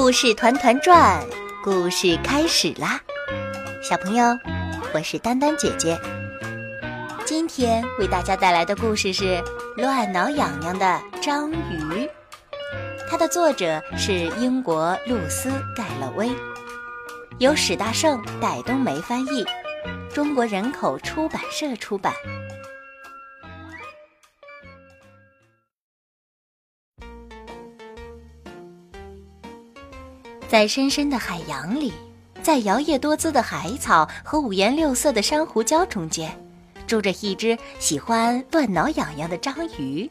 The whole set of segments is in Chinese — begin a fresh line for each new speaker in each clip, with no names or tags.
故事团团转，故事开始啦！小朋友，我是丹丹姐姐。今天为大家带来的故事是《乱挠痒痒的章鱼》，它的作者是英国露丝·盖勒威，由史大胜、戴冬梅翻译，中国人口出版社出版。在深深的海洋里，在摇曳多姿的海草和五颜六色的珊瑚礁中间，住着一只喜欢乱挠痒痒的章鱼。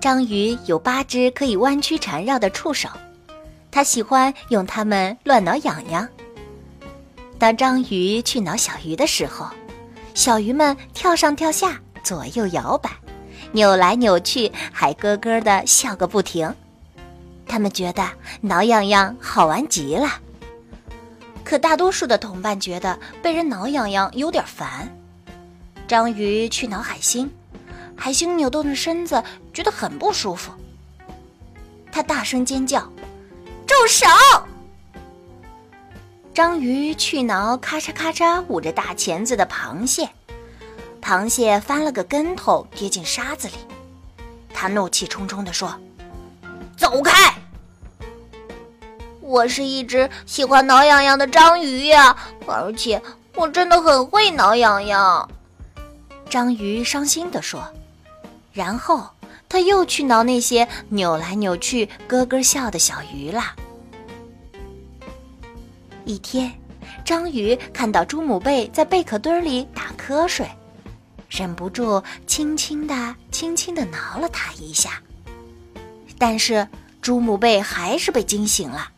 章鱼有八只可以弯曲缠绕的触手，它喜欢用它们乱挠痒痒。当章鱼去挠小鱼的时候，小鱼们跳上跳下，左右摇摆，扭来扭去，还咯咯地笑个不停。他们觉得挠痒痒好玩极了，可大多数的同伴觉得被人挠痒痒有点烦。章鱼去挠海星，海星扭动着身子，觉得很不舒服。他大声尖叫：“住手！”章鱼去挠咔嚓咔嚓捂着大钳子的螃蟹，螃蟹翻了个跟头，跌进沙子里。他怒气冲冲地说。走开！我是一只喜欢挠痒痒的章鱼呀，而且我真的很会挠痒痒。章鱼伤心地说。然后他又去挠那些扭来扭去、咯咯笑的小鱼啦。一天，章鱼看到朱母贝在贝壳堆里打瞌睡，忍不住轻轻的、轻轻的挠了它一下。但是朱母贝还是被惊醒了，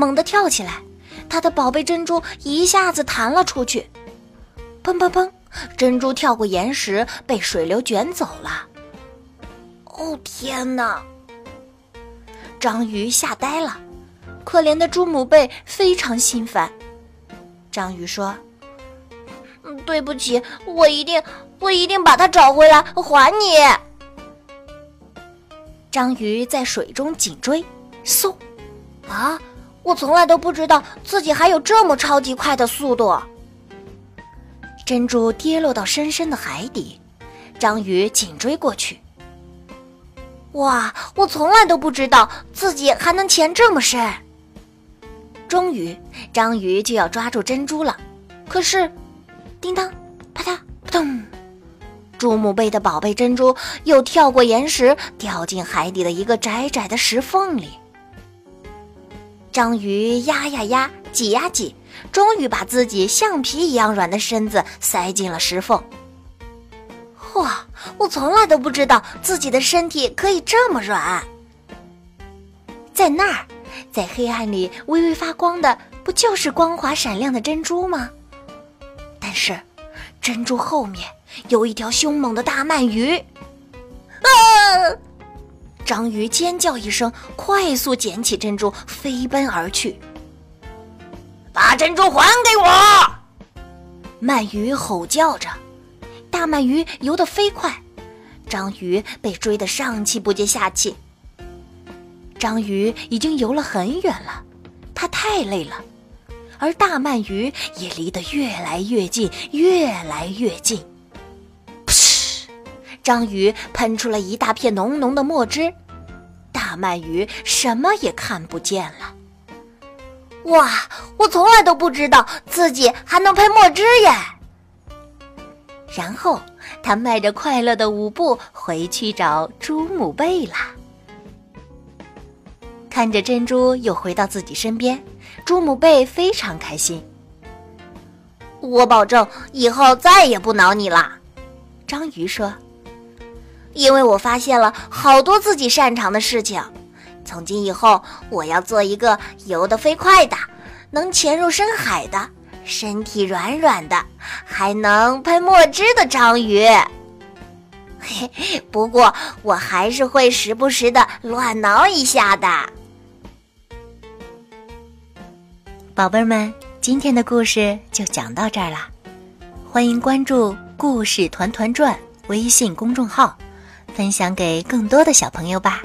猛地跳起来，他的宝贝珍珠一下子弹了出去，砰砰砰！珍珠跳过岩石，被水流卷走了。哦天哪！章鱼吓呆了，可怜的猪母贝非常心烦。章鱼说：“对不起，我一定，我一定把它找回来，还你。”章鱼在水中紧追，嗖！啊，我从来都不知道自己还有这么超级快的速度。珍珠跌落到深深的海底，章鱼紧追过去。哇，我从来都不知道自己还能潜这么深。终于，章鱼就要抓住珍珠了，可是，叮当，啪嗒，扑通。珠母贝的宝贝珍珠又跳过岩石，掉进海底的一个窄窄的石缝里。章鱼压呀压，挤呀挤，终于把自己橡皮一样软的身子塞进了石缝。哇！我从来都不知道自己的身体可以这么软。在那儿，在黑暗里微微发光的，不就是光滑闪亮的珍珠吗？但是，珍珠后面。有一条凶猛的大鳗鱼，啊！章鱼尖叫一声，快速捡起珍珠，飞奔而去。把珍珠还给我！鳗鱼吼叫着。大鳗鱼游得飞快，章鱼被追得上气不接下气。章鱼已经游了很远了，它太累了，而大鳗鱼也离得越来越近，越来越近。章鱼喷出了一大片浓浓的墨汁，大鳗鱼什么也看不见了。哇！我从来都不知道自己还能喷墨汁耶。然后，他迈着快乐的舞步回去找猪母贝啦。看着珍珠又回到自己身边，猪母贝非常开心。我保证以后再也不挠你了，章鱼说。因为我发现了好多自己擅长的事情，从今以后我要做一个游得飞快的，能潜入深海的，身体软软的，还能喷墨汁的章鱼。嘿 嘿，不过我还是会时不时的乱挠一下的。宝贝儿们，今天的故事就讲到这儿啦，欢迎关注“故事团团转”微信公众号。分享给更多的小朋友吧。